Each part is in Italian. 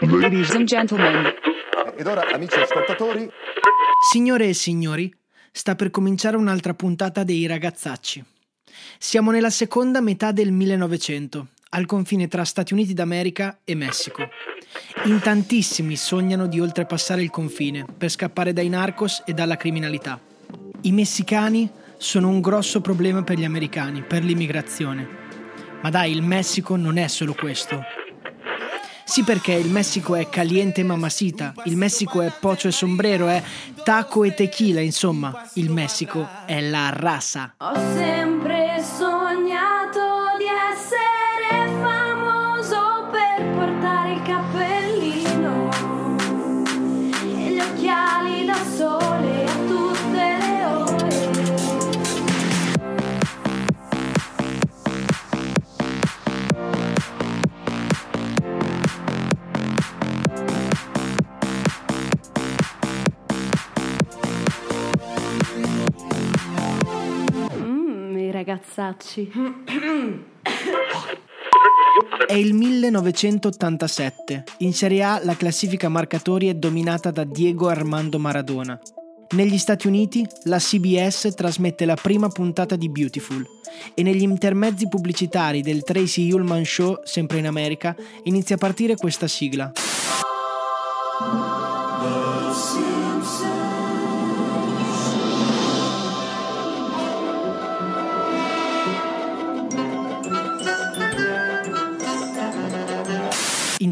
Ladies and gentlemen. Ed ora, amici ascoltatori, Signore e signori, sta per cominciare un'altra puntata dei ragazzacci. Siamo nella seconda metà del 1900, al confine tra Stati Uniti d'America e Messico. In tantissimi sognano di oltrepassare il confine per scappare dai narcos e dalla criminalità. I messicani sono un grosso problema per gli americani, per l'immigrazione. Ma dai, il Messico non è solo questo. Sì, perché il Messico è caliente mamacita, il Messico è pocho e sombrero, è taco e tequila, insomma, il Messico è la raza. Ho sempre sognato ragazzacci. È il 1987. In Serie A la classifica marcatori è dominata da Diego Armando Maradona. Negli Stati Uniti la CBS trasmette la prima puntata di Beautiful e negli intermezzi pubblicitari del Tracy Ullman Show, sempre in America, inizia a partire questa sigla.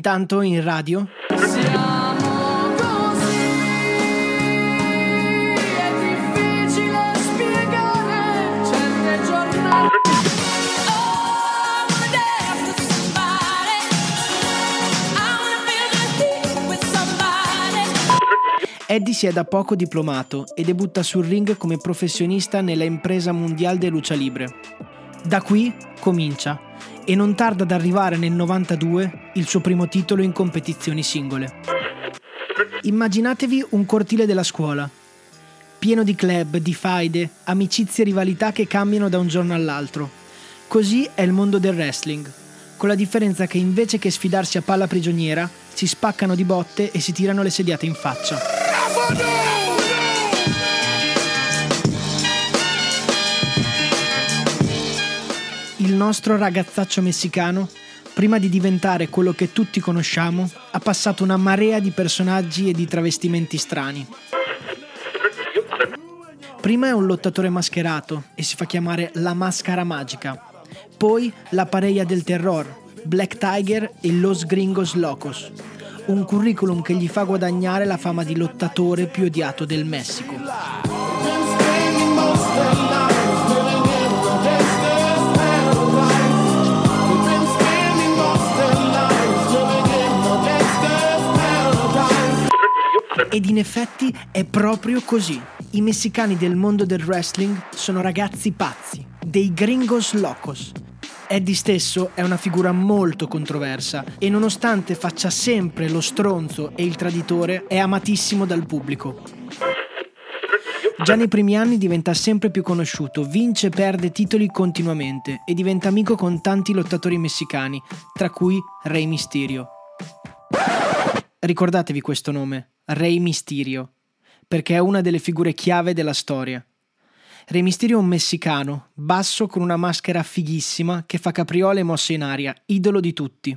Intanto in radio Siamo così, è difficile spiegare certe giornate. Eddie si è da poco diplomato e debutta sul ring come professionista nella impresa mondiale de lucha libre. Da qui comincia e non tarda ad arrivare nel 92 il suo primo titolo in competizioni singole. Immaginatevi un cortile della scuola, pieno di club, di faide, amicizie e rivalità che cambiano da un giorno all'altro. Così è il mondo del wrestling, con la differenza che invece che sfidarsi a palla prigioniera, si spaccano di botte e si tirano le sediate in faccia. Il nostro ragazzaccio messicano, prima di diventare quello che tutti conosciamo, ha passato una marea di personaggi e di travestimenti strani. Prima è un lottatore mascherato e si fa chiamare la maschera magica. Poi la pareia del terror, Black Tiger e Los Gringos Locos. Un curriculum che gli fa guadagnare la fama di lottatore più odiato del Messico. Ed in effetti è proprio così. I messicani del mondo del wrestling sono ragazzi pazzi, dei gringos locos. Eddie stesso è una figura molto controversa e nonostante faccia sempre lo stronzo e il traditore, è amatissimo dal pubblico. Già nei primi anni diventa sempre più conosciuto, vince e perde titoli continuamente e diventa amico con tanti lottatori messicani, tra cui Rey Mysterio. Ricordatevi questo nome, Rey Mysterio, perché è una delle figure chiave della storia. Rey Mysterio è un messicano, basso con una maschera fighissima che fa capriole mosse in aria, idolo di tutti.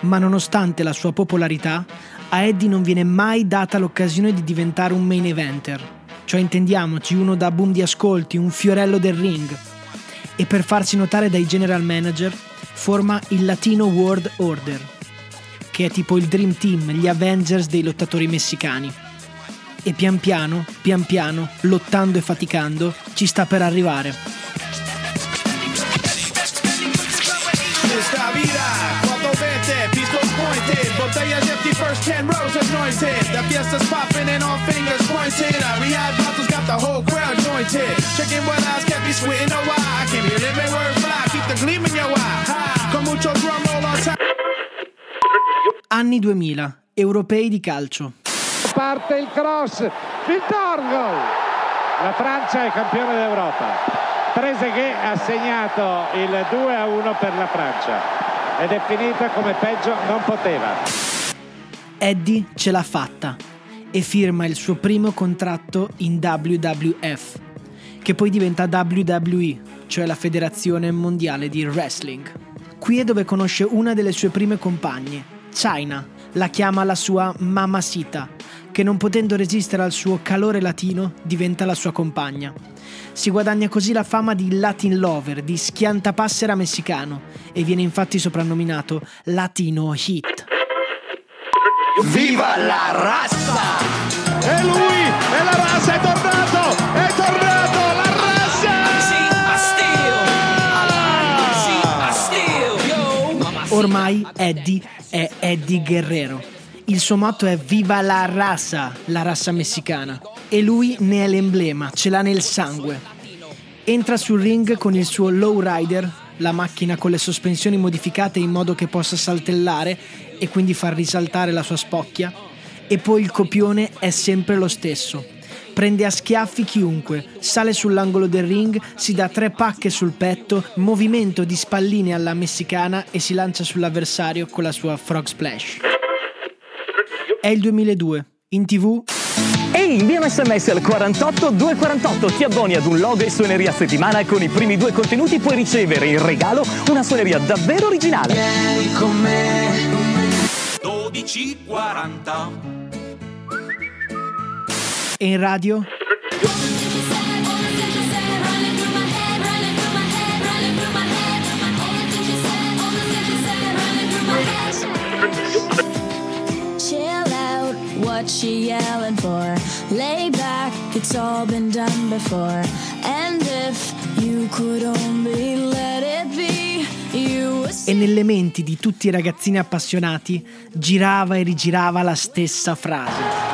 Ma nonostante la sua popolarità, a Eddie non viene mai data l'occasione di diventare un main eventer. Cioè intendiamoci, uno da boom di ascolti, un fiorello del ring. E per farsi notare dai general manager, forma il Latino World Order, che è tipo il Dream Team, gli Avengers dei lottatori messicani. E pian piano, pian piano, lottando e faticando, ci sta per arrivare. Esta vida cuando vete out there as if the first 10 rows anointed. The fiesta's popping and all fingers pointed. Our rehab bottles got the whole crowd jointed. Checking what eyes kept me sweating, why? I can hear every word fly, keep the gleam in your eye. High. Con mucho drum roll on time. Anni 2000, europei di calcio. parte il cross, il Torgol. La Francia è campione d'Europa. Trezeguet ha segnato il 2 a 1 per la Francia ed è finita come peggio non poteva. Eddie ce l'ha fatta e firma il suo primo contratto in WWF, che poi diventa WWE, cioè la Federazione Mondiale di Wrestling. Qui è dove conosce una delle sue prime compagne, China, la chiama la sua mamacita, che non potendo resistere al suo calore latino diventa la sua compagna. Si guadagna così la fama di Latin Lover, di schiantapassera messicano, e viene infatti soprannominato Latino Heat. Viva la razza! E lui, e la razza è tornato, Ormai Eddie è Eddie Guerrero. Il suo motto è Viva la raza, la razza messicana. E lui ne è l'emblema, ce l'ha nel sangue. Entra sul ring con il suo lowrider, la macchina con le sospensioni modificate in modo che possa saltellare e quindi far risaltare la sua spocchia. E poi il copione è sempre lo stesso. Prende a schiaffi chiunque, sale sull'angolo del ring, si dà tre pacche sul petto, movimento di spalline alla messicana e si lancia sull'avversario con la sua frog splash. È il 2002. In tv Ehi, invia un sms al 48 248, ti abboni ad un log e suoneria a settimana e con i primi due contenuti puoi ricevere in regalo una suoneria davvero originale. E in radio what she yelling for? Lay back, it's all been done before. And if you could only let it be, you e nelle menti di tutti i ragazzini appassionati girava e rigirava la stessa frase.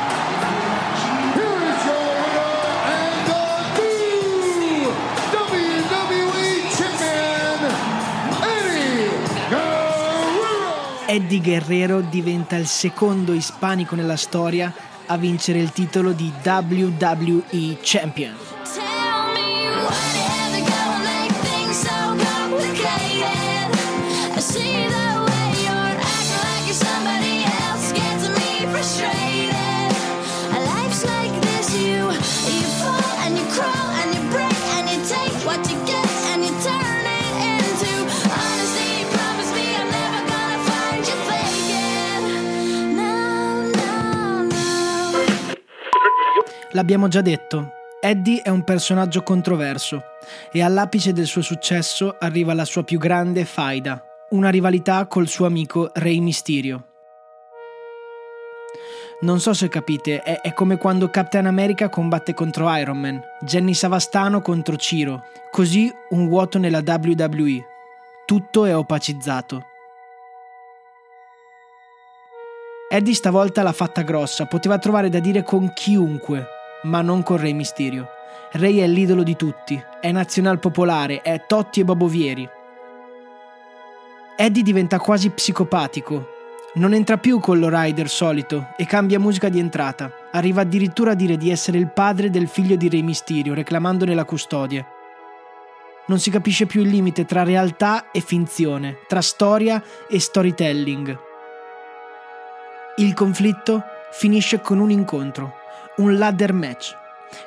Eddie Guerrero diventa il secondo ispanico nella storia a vincere il titolo di WWE Champion. L'abbiamo già detto, Eddie è un personaggio controverso e all'apice del suo successo arriva la sua più grande faida, una rivalità col suo amico Rey Mysterio. Non so se capite, è, è come quando Captain America combatte contro Iron Man, Jenny Savastano contro Ciro, così un vuoto nella WWE. Tutto è opacizzato. Eddie stavolta l'ha fatta grossa, poteva trovare da dire con chiunque, ma non con Re Mysterio. Ray è l'idolo di tutti, è nazional popolare, è Totti e Bobovieri. Eddie diventa quasi psicopatico. Non entra più con lo rider solito e cambia musica di entrata. Arriva addirittura a dire di essere il padre del figlio di Re Mysterio, reclamandone la custodia. Non si capisce più il limite tra realtà e finzione, tra storia e storytelling. Il conflitto finisce con un incontro, un ladder match,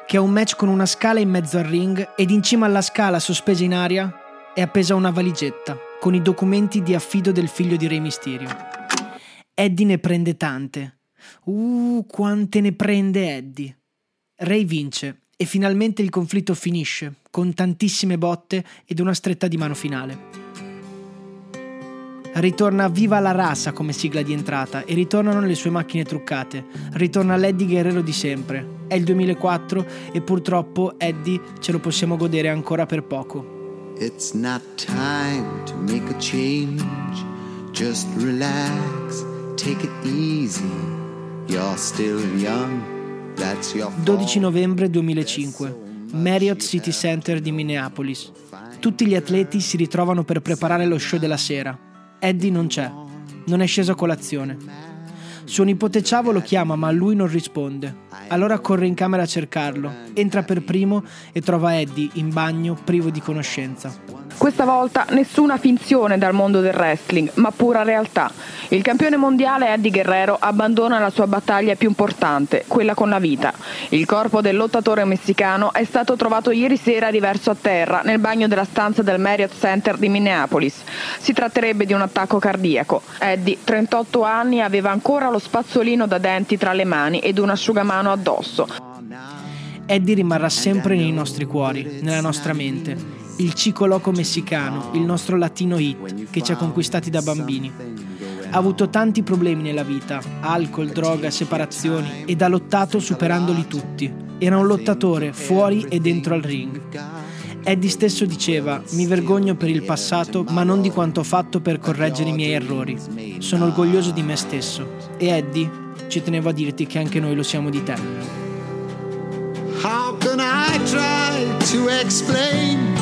che è un match con una scala in mezzo al ring ed in cima alla scala sospesa in aria è appesa una valigetta con i documenti di affido del figlio di Re Mysterio. Eddie ne prende tante. Uh, quante ne prende Eddie. Ray vince e finalmente il conflitto finisce con tantissime botte ed una stretta di mano finale. Ritorna Viva la Raza come sigla di entrata e ritornano le sue macchine truccate. Ritorna l'Eddie Guerrero di sempre. È il 2004 e purtroppo Eddie ce lo possiamo godere ancora per poco. It's not time to make a change. Just relax take it easy. You're still young. That's your 12 novembre 2005, Marriott City Center di Minneapolis. Tutti gli atleti si ritrovano per preparare lo show della sera. Eddie non c'è, non è sceso a colazione. Suo nipote Ciavo lo chiama ma lui non risponde. Allora corre in camera a cercarlo, entra per primo e trova Eddie in bagno privo di conoscenza. Questa volta nessuna finzione dal mondo del wrestling, ma pura realtà. Il campione mondiale Eddie Guerrero abbandona la sua battaglia più importante, quella con la vita. Il corpo del lottatore messicano è stato trovato ieri sera riverso a terra nel bagno della stanza del Marriott Center di Minneapolis. Si tratterebbe di un attacco cardiaco. Eddie, 38 anni, aveva ancora lo spazzolino da denti tra le mani ed un asciugamano addosso. Eddie rimarrà sempre nei nostri cuori, nella nostra mente. Il Cico Loco messicano, il nostro latino hit che ci ha conquistati da bambini. Ha avuto tanti problemi nella vita, alcol, droga, separazioni ed ha lottato superandoli tutti. Era un lottatore fuori e dentro al ring. Eddie stesso diceva, mi vergogno per il passato, ma non di quanto ho fatto per correggere i miei errori. Sono orgoglioso di me stesso. E Eddie, ci tenevo a dirti che anche noi lo siamo di te. How can I try to explain?